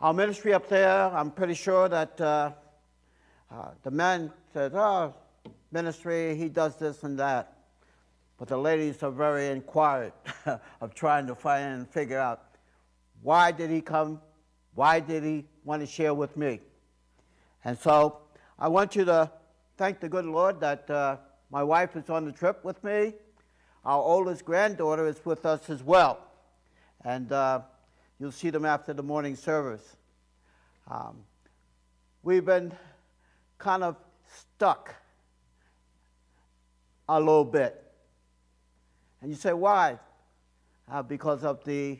our ministry up there, I'm pretty sure that uh, uh, the men said, oh, ministry, he does this and that. But the ladies are very inquired of trying to find and figure out why did he come? Why did he want to share with me? And so I want you to thank the good Lord that uh, my wife is on the trip with me. Our oldest granddaughter is with us as well. And uh, you'll see them after the morning service. Um, we've been kind of stuck a little bit. And you say, why? Uh, because of the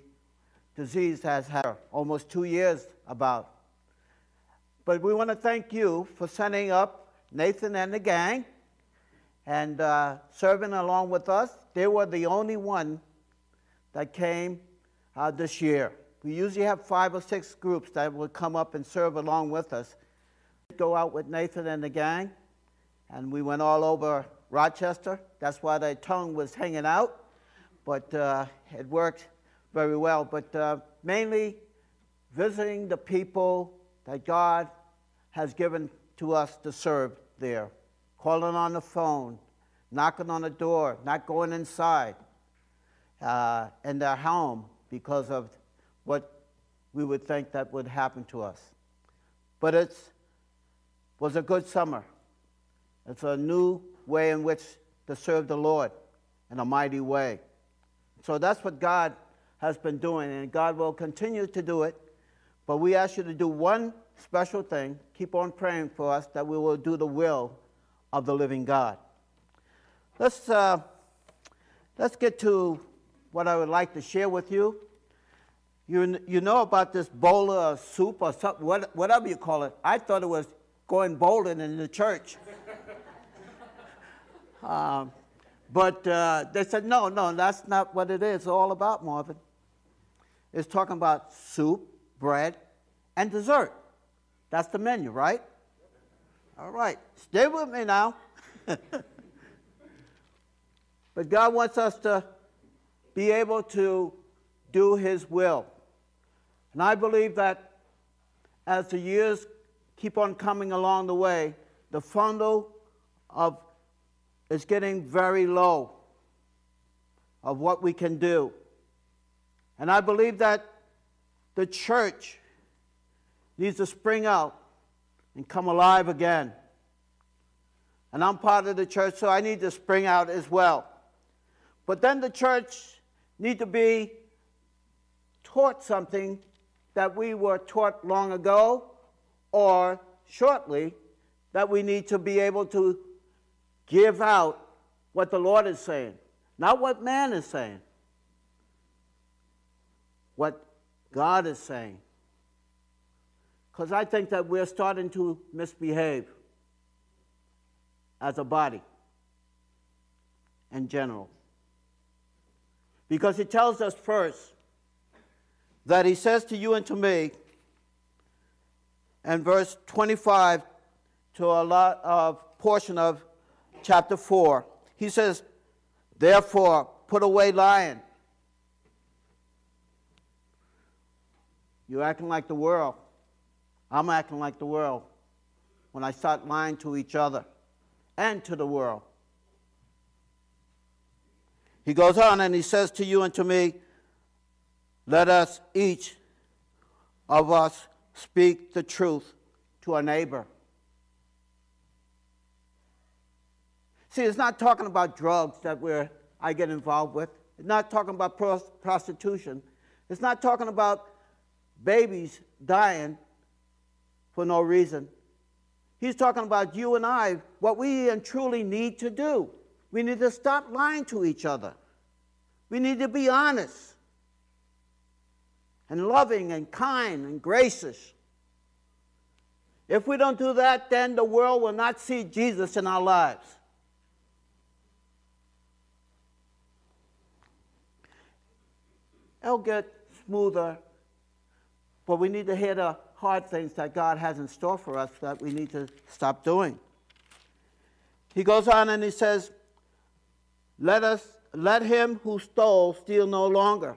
disease has had almost two years about. But we want to thank you for sending up Nathan and the gang and uh, serving along with us. They were the only one that came uh, this year. We usually have five or six groups that would come up and serve along with us. We'd Go out with Nathan and the gang, and we went all over Rochester. That's why the tongue was hanging out, but uh, it worked very well. But uh, mainly visiting the people that God has given to us to serve there, calling on the phone, knocking on the door, not going inside uh, in their home because of what we would think that would happen to us. But it was a good summer. It's a new way in which to serve the Lord in a mighty way. So that's what God has been doing, and God will continue to do it. But we ask you to do one special thing keep on praying for us that we will do the will of the living God. Let's, uh, let's get to what I would like to share with you. You, you know about this bowl of soup or something, whatever you call it. I thought it was going bowling in the church. Um, but uh, they said, no, no, that's not what it is all about, Marvin. It's talking about soup, bread, and dessert. That's the menu, right? All right, stay with me now. but God wants us to be able to do His will. And I believe that as the years keep on coming along the way, the funnel of is getting very low of what we can do. And I believe that the church needs to spring out and come alive again. And I'm part of the church, so I need to spring out as well. But then the church need to be taught something that we were taught long ago or shortly that we need to be able to give out what the Lord is saying, not what man is saying, what God is saying. Because I think that we're starting to misbehave as a body in general. Because he tells us first that he says to you and to me, and verse 25 to a lot of portion of chapter 4. He says, Therefore, put away lying. You're acting like the world. I'm acting like the world when I start lying to each other and to the world. He goes on and he says to you and to me, Let us each of us speak the truth to a neighbor. See, it's not talking about drugs that we're, I get involved with. It's not talking about prostitution. It's not talking about babies dying for no reason. He's talking about you and I, what we and truly need to do. We need to stop lying to each other. We need to be honest and loving and kind and gracious. If we don't do that, then the world will not see Jesus in our lives. It'll get smoother, but we need to hear the hard things that God has in store for us that we need to stop doing. He goes on and he says, Let us let him who stole steal no longer.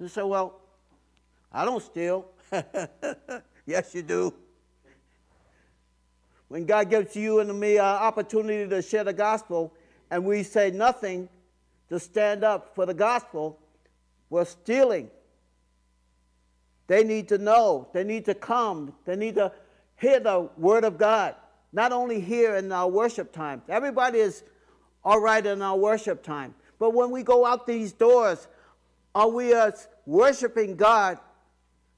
You say, Well, I don't steal. yes, you do. When God gives you and me an opportunity to share the gospel and we say nothing to stand up for the gospel, we're stealing. They need to know, they need to come, they need to hear the word of God. Not only here in our worship time, everybody is all right in our worship time. But when we go out these doors, are we us worshiping God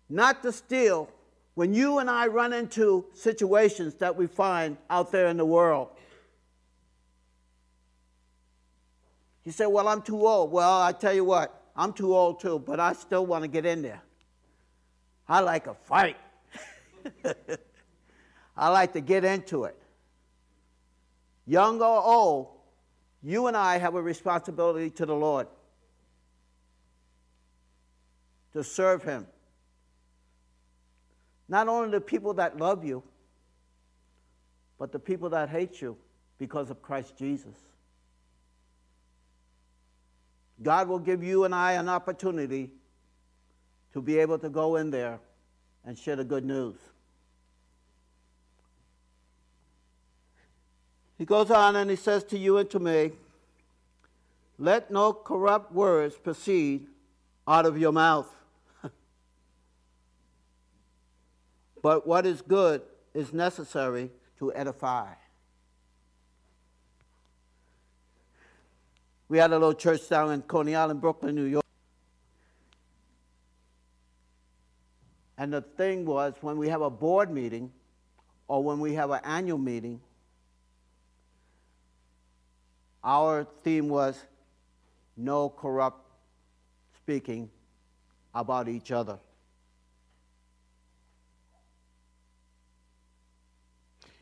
not to steal when you and I run into situations that we find out there in the world? You say, Well, I'm too old. Well, I tell you what, I'm too old too, but I still want to get in there. I like a fight. I like to get into it. Young or old, you and I have a responsibility to the Lord to serve Him. Not only the people that love you, but the people that hate you because of Christ Jesus. God will give you and I an opportunity to be able to go in there and share the good news. He goes on and he says to you and to me, Let no corrupt words proceed out of your mouth, but what is good is necessary to edify. We had a little church down in Coney Island, Brooklyn, New York. And the thing was, when we have a board meeting or when we have an annual meeting, our theme was no corrupt speaking about each other.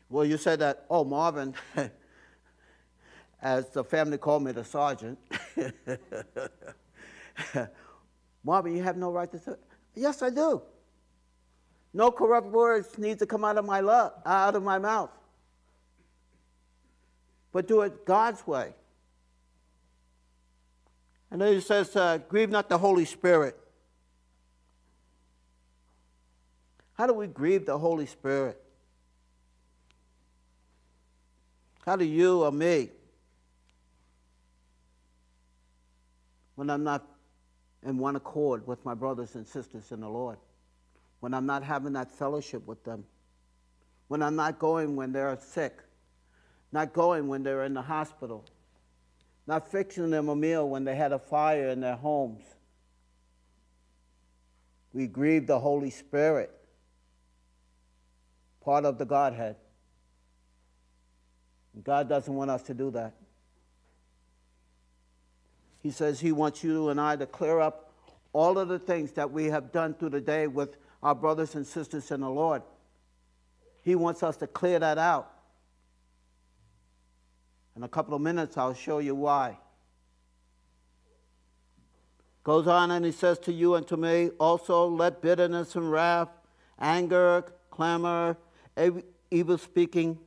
Well, you said that, oh, Marvin, as the family called me the sergeant. Marvin, you have no right to say. Yes, I do. No corrupt words need to come out of my love, out of my mouth. But do it God's way. And then he says, uh, grieve not the Holy Spirit. How do we grieve the Holy Spirit? How do you or me? When I'm not in one accord with my brothers and sisters in the Lord, when I'm not having that fellowship with them, when I'm not going when they're sick, not going when they're in the hospital, not fixing them a meal when they had a fire in their homes. We grieve the Holy Spirit, part of the Godhead. God doesn't want us to do that. He says He wants you and I to clear up all of the things that we have done through the day with our brothers and sisters in the Lord. He wants us to clear that out. In a couple of minutes, I'll show you why. Goes on and he says to you and to me, also let bitterness and wrath, anger, clamor, evil speaking,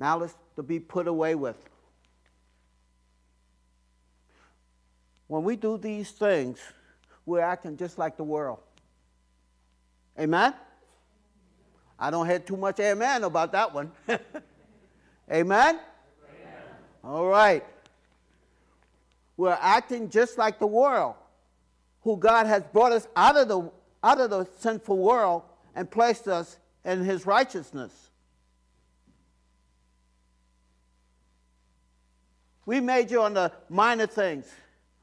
malice to be put away with. When we do these things, we're acting just like the world. Amen? I don't hear too much amen about that one. amen? amen? All right. We're acting just like the world, who God has brought us out of the, out of the sinful world and placed us in his righteousness. We major on the minor things.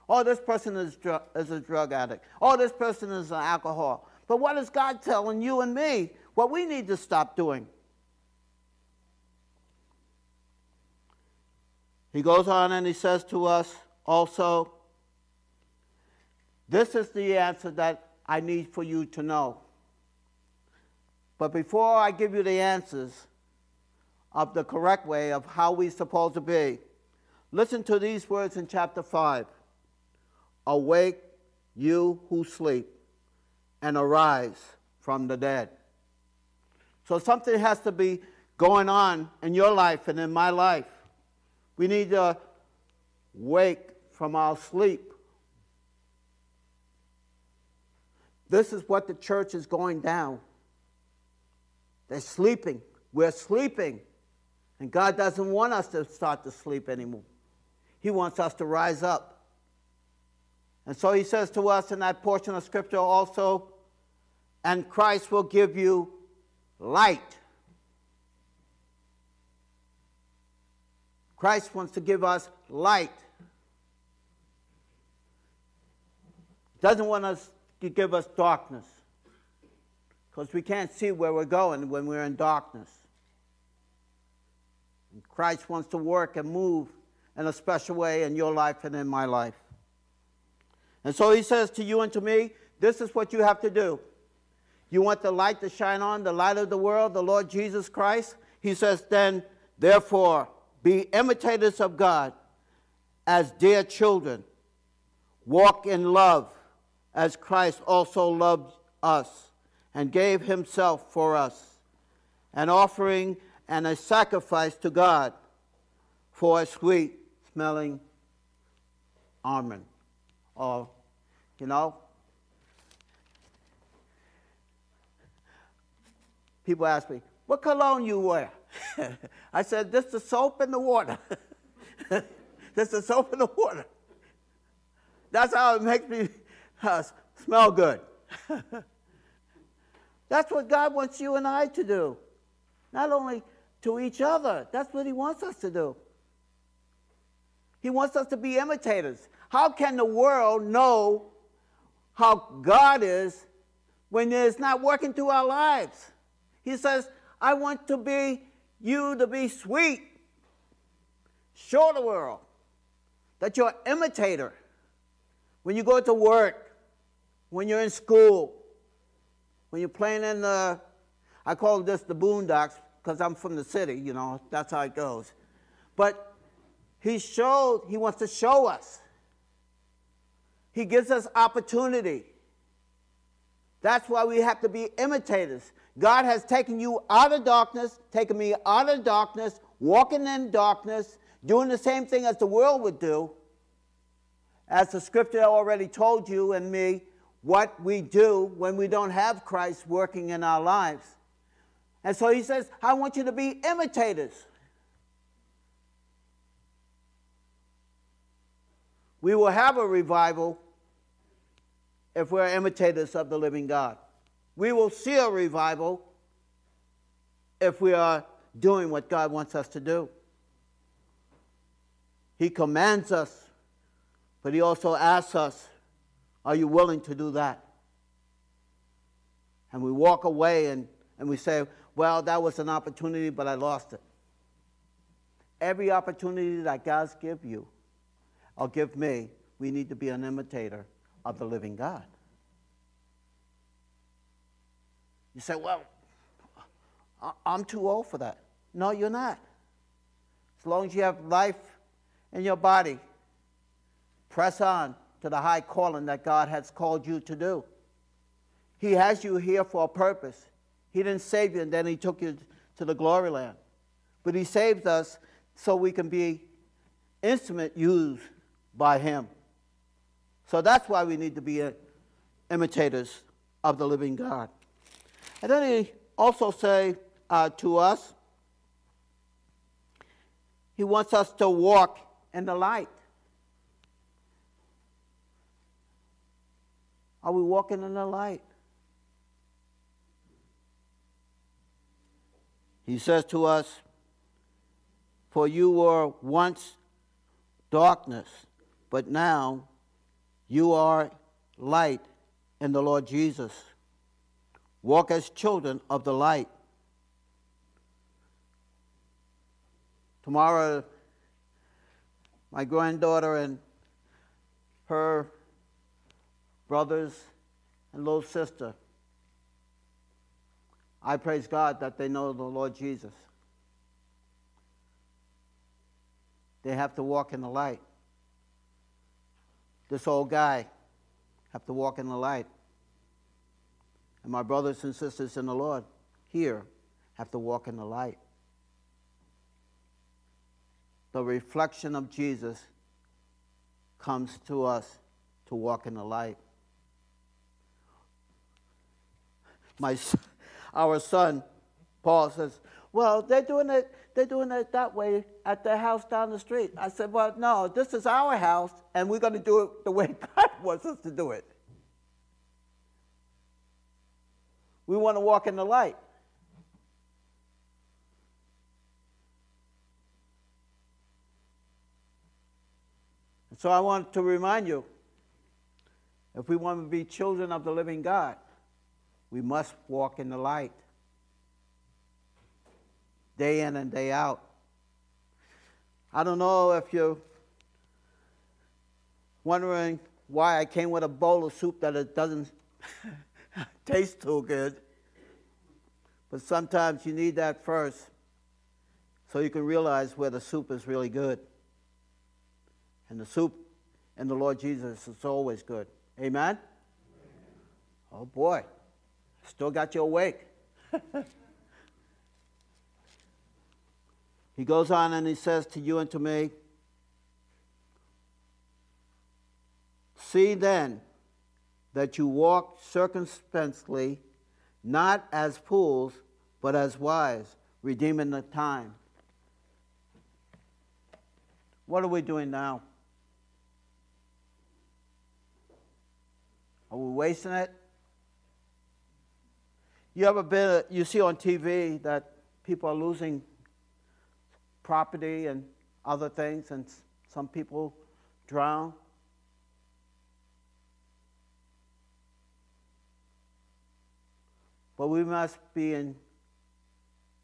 Oh, this person is, dr- is a drug addict. Oh, this person is an alcohol. But what is God telling you and me? What we need to stop doing. He goes on and he says to us also, This is the answer that I need for you to know. But before I give you the answers of the correct way of how we're supposed to be, listen to these words in chapter 5. Awake, you who sleep, and arise from the dead. So something has to be going on in your life and in my life. We need to wake from our sleep. This is what the church is going down. They're sleeping. We're sleeping. And God doesn't want us to start to sleep anymore. He wants us to rise up. And so he says to us in that portion of scripture also, and Christ will give you light. Christ wants to give us light. Doesn't want us to give us darkness. Because we can't see where we're going when we're in darkness. And Christ wants to work and move in a special way in your life and in my life. And so he says to you and to me, this is what you have to do. You want the light to shine on, the light of the world, the Lord Jesus Christ? He says, then, therefore, be imitators of God as dear children. Walk in love as Christ also loved us and gave himself for us, an offering and a sacrifice to God for a sweet smelling almond. Or, you know, people ask me, what cologne you wear? I said, this is soap in the water. this is the soap in the water. That's how it makes me uh, smell good. that's what God wants you and I to do. Not only to each other, that's what He wants us to do. He wants us to be imitators. How can the world know how God is when it's not working through our lives? He says, I want to be you to be sweet. Show the world that you're an imitator. When you go to work, when you're in school, when you're playing in the, I call this the boondocks because I'm from the city, you know, that's how it goes. But he showed, he wants to show us. He gives us opportunity. That's why we have to be imitators. God has taken you out of darkness, taken me out of darkness, walking in darkness, doing the same thing as the world would do. As the scripture already told you and me, what we do when we don't have Christ working in our lives. And so he says, I want you to be imitators. We will have a revival if we're imitators of the living God. We will see a revival if we are doing what God wants us to do. He commands us, but He also asks us, Are you willing to do that? And we walk away and, and we say, Well, that was an opportunity, but I lost it. Every opportunity that God's give you or give me, we need to be an imitator of the living God. You say, well, I'm too old for that. No, you're not. As long as you have life in your body, press on to the high calling that God has called you to do. He has you here for a purpose. He didn't save you and then He took you to the glory land. But He saved us so we can be instrument used by Him. So that's why we need to be imitators of the living God. And then he also say uh, to us, he wants us to walk in the light. Are we walking in the light? He says to us, For you were once darkness, but now you are light in the Lord Jesus. Walk as children of the light. Tomorrow, my granddaughter and her brothers and little sister, I praise God that they know the Lord Jesus. They have to walk in the light. This old guy have to walk in the light. And my brothers and sisters in the Lord here have to walk in the light. The reflection of Jesus comes to us to walk in the light. my, our son, Paul says, well, they're doing it, they're doing it that way at their house down the street. I said, well, no, this is our house, and we're going to do it the way God wants us to do it. We want to walk in the light. And so I want to remind you if we want to be children of the living God, we must walk in the light day in and day out. I don't know if you're wondering why I came with a bowl of soup that it doesn't taste too good. But sometimes you need that first so you can realize where the soup is really good. And the soup in the Lord Jesus is always good. Amen? Oh boy, still got you awake. He goes on and he says to you and to me, See then that you walk circumspectly, not as fools, but as wise, redeeming the time. What are we doing now? Are we wasting it? You ever been, you see on TV that people are losing property and other things, and some people drown. But we must be in,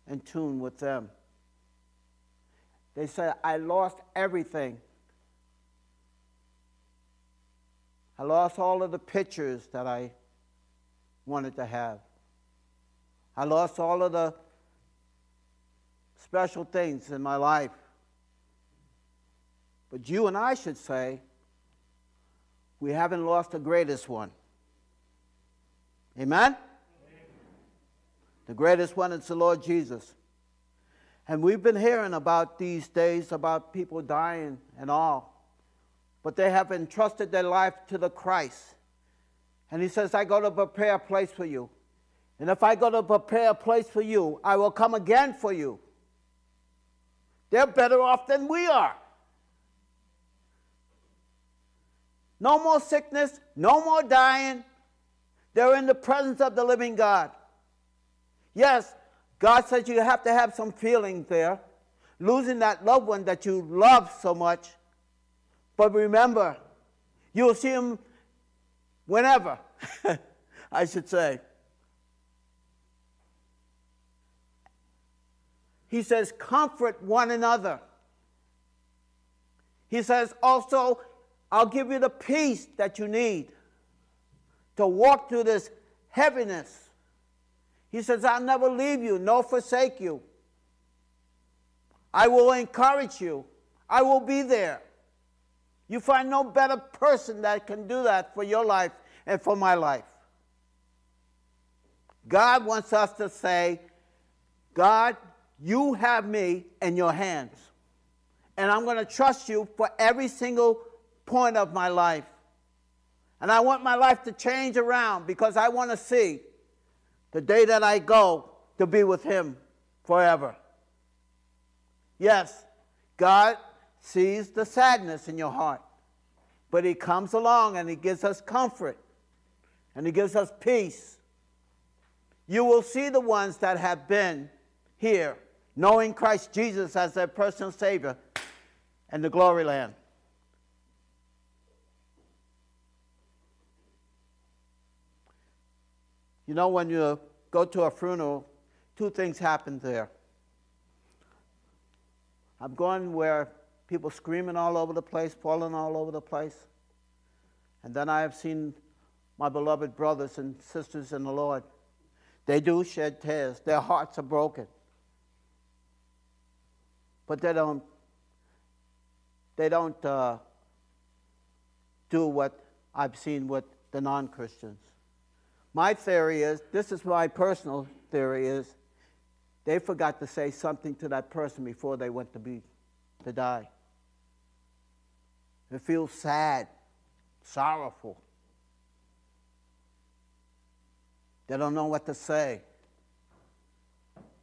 in tune with them. They said, I lost everything. I lost all of the pictures that I wanted to have. I lost all of the special things in my life. But you and I should say, we haven't lost the greatest one. Amen? Amen? The greatest one is the Lord Jesus. And we've been hearing about these days about people dying and all. But they have entrusted their life to the Christ. And he says, I go to prepare a place for you. And if I go to prepare a place for you, I will come again for you they're better off than we are. No more sickness, no more dying. They're in the presence of the living God. Yes, God says you have to have some feelings there, losing that loved one that you love so much. But remember, you'll see him whenever, I should say. He says, comfort one another. He says, also, I'll give you the peace that you need to walk through this heaviness. He says, I'll never leave you nor forsake you. I will encourage you. I will be there. You find no better person that can do that for your life and for my life. God wants us to say, God, you have me in your hands. And I'm going to trust you for every single point of my life. And I want my life to change around because I want to see the day that I go to be with Him forever. Yes, God sees the sadness in your heart, but He comes along and He gives us comfort and He gives us peace. You will see the ones that have been here knowing Christ Jesus as their personal Savior and the glory land. You know, when you go to a funeral, two things happen there. I'm going where people screaming all over the place, falling all over the place. And then I have seen my beloved brothers and sisters in the Lord. They do shed tears. Their hearts are broken but they don't they don't uh, do what I've seen with the non-Christians. My theory is this is my personal theory is they forgot to say something to that person before they went to be to die. They feel sad, sorrowful. They don't know what to say.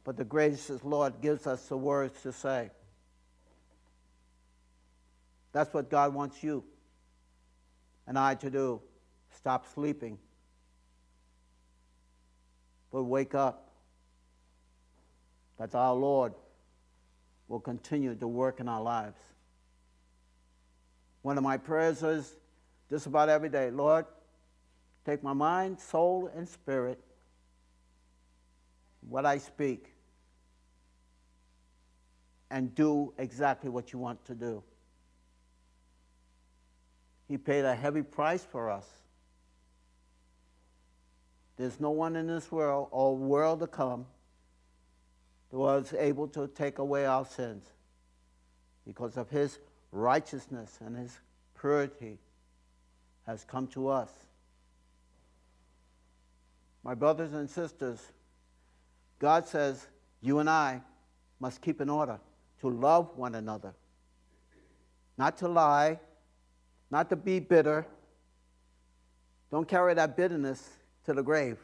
But the gracious Lord gives us the words to say. That's what God wants you and I to do. Stop sleeping. But wake up. That our Lord will continue to work in our lives. One of my prayers is just about every day Lord, take my mind, soul, and spirit, what I speak, and do exactly what you want to do. He paid a heavy price for us. There's no one in this world or world to come that was able to take away our sins because of his righteousness and his purity has come to us. My brothers and sisters, God says you and I must keep in order to love one another, not to lie, not to be bitter. Don't carry that bitterness to the grave.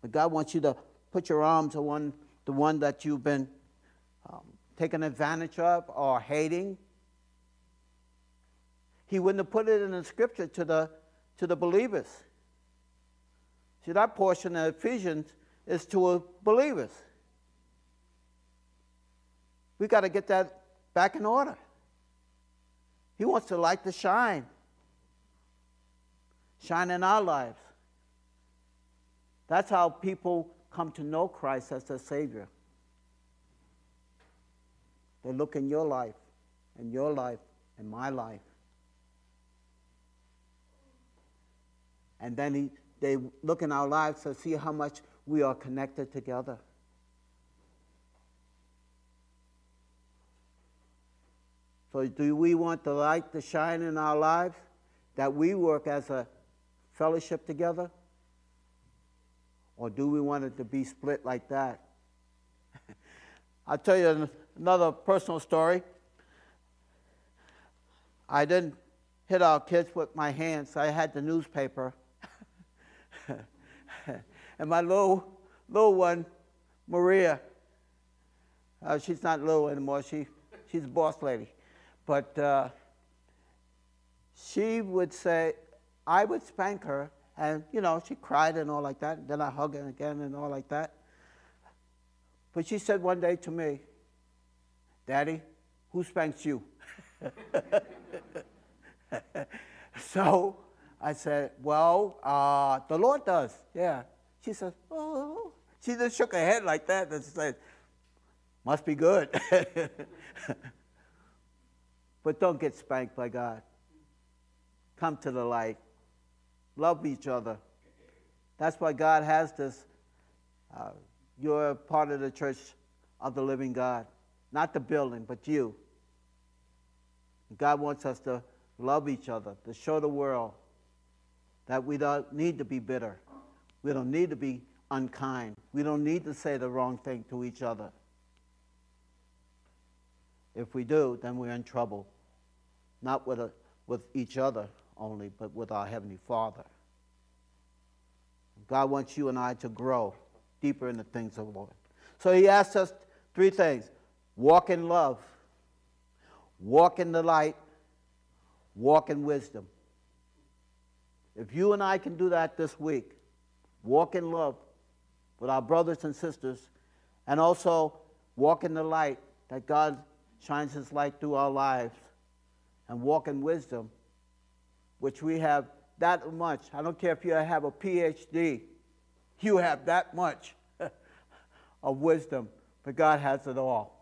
but God wants you to put your arms on the one that you've been um, taken advantage of or hating. He wouldn't have put it in the scripture to the, to the believers. See, that portion of Ephesians is to believers. We got to get that back in order. He wants the light to shine. Shine in our lives. That's how people come to know Christ as their Savior. They look in your life, in your life, in my life. And then he, they look in our lives to see how much we are connected together. So, do we want the light to shine in our lives? That we work as a fellowship together? Or do we want it to be split like that? I'll tell you another personal story. I didn't hit our kids with my hands. I had the newspaper. and my little, little one, Maria, uh, she's not little anymore. She, she's a boss lady. But uh, she would say, I would spank her, and you know, she cried and all like that. And then I hug her again and all like that. But she said one day to me, Daddy, who spanks you? so I said, Well, uh, the Lord does. Yeah. She said, Oh. She just shook her head like that and said, Must be good. But don't get spanked by God. Come to the light. Love each other. That's why God has this. Uh, you're part of the church of the living God. Not the building, but you. God wants us to love each other, to show the world that we don't need to be bitter. We don't need to be unkind. We don't need to say the wrong thing to each other. If we do, then we're in trouble. Not with, a, with each other only, but with our Heavenly Father. God wants you and I to grow deeper in the things of the Lord. So He asks us three things walk in love, walk in the light, walk in wisdom. If you and I can do that this week, walk in love with our brothers and sisters, and also walk in the light that God shines His light through our lives and walk in wisdom, which we have that much. I don't care if you have a PhD, you have that much of wisdom, but God has it all.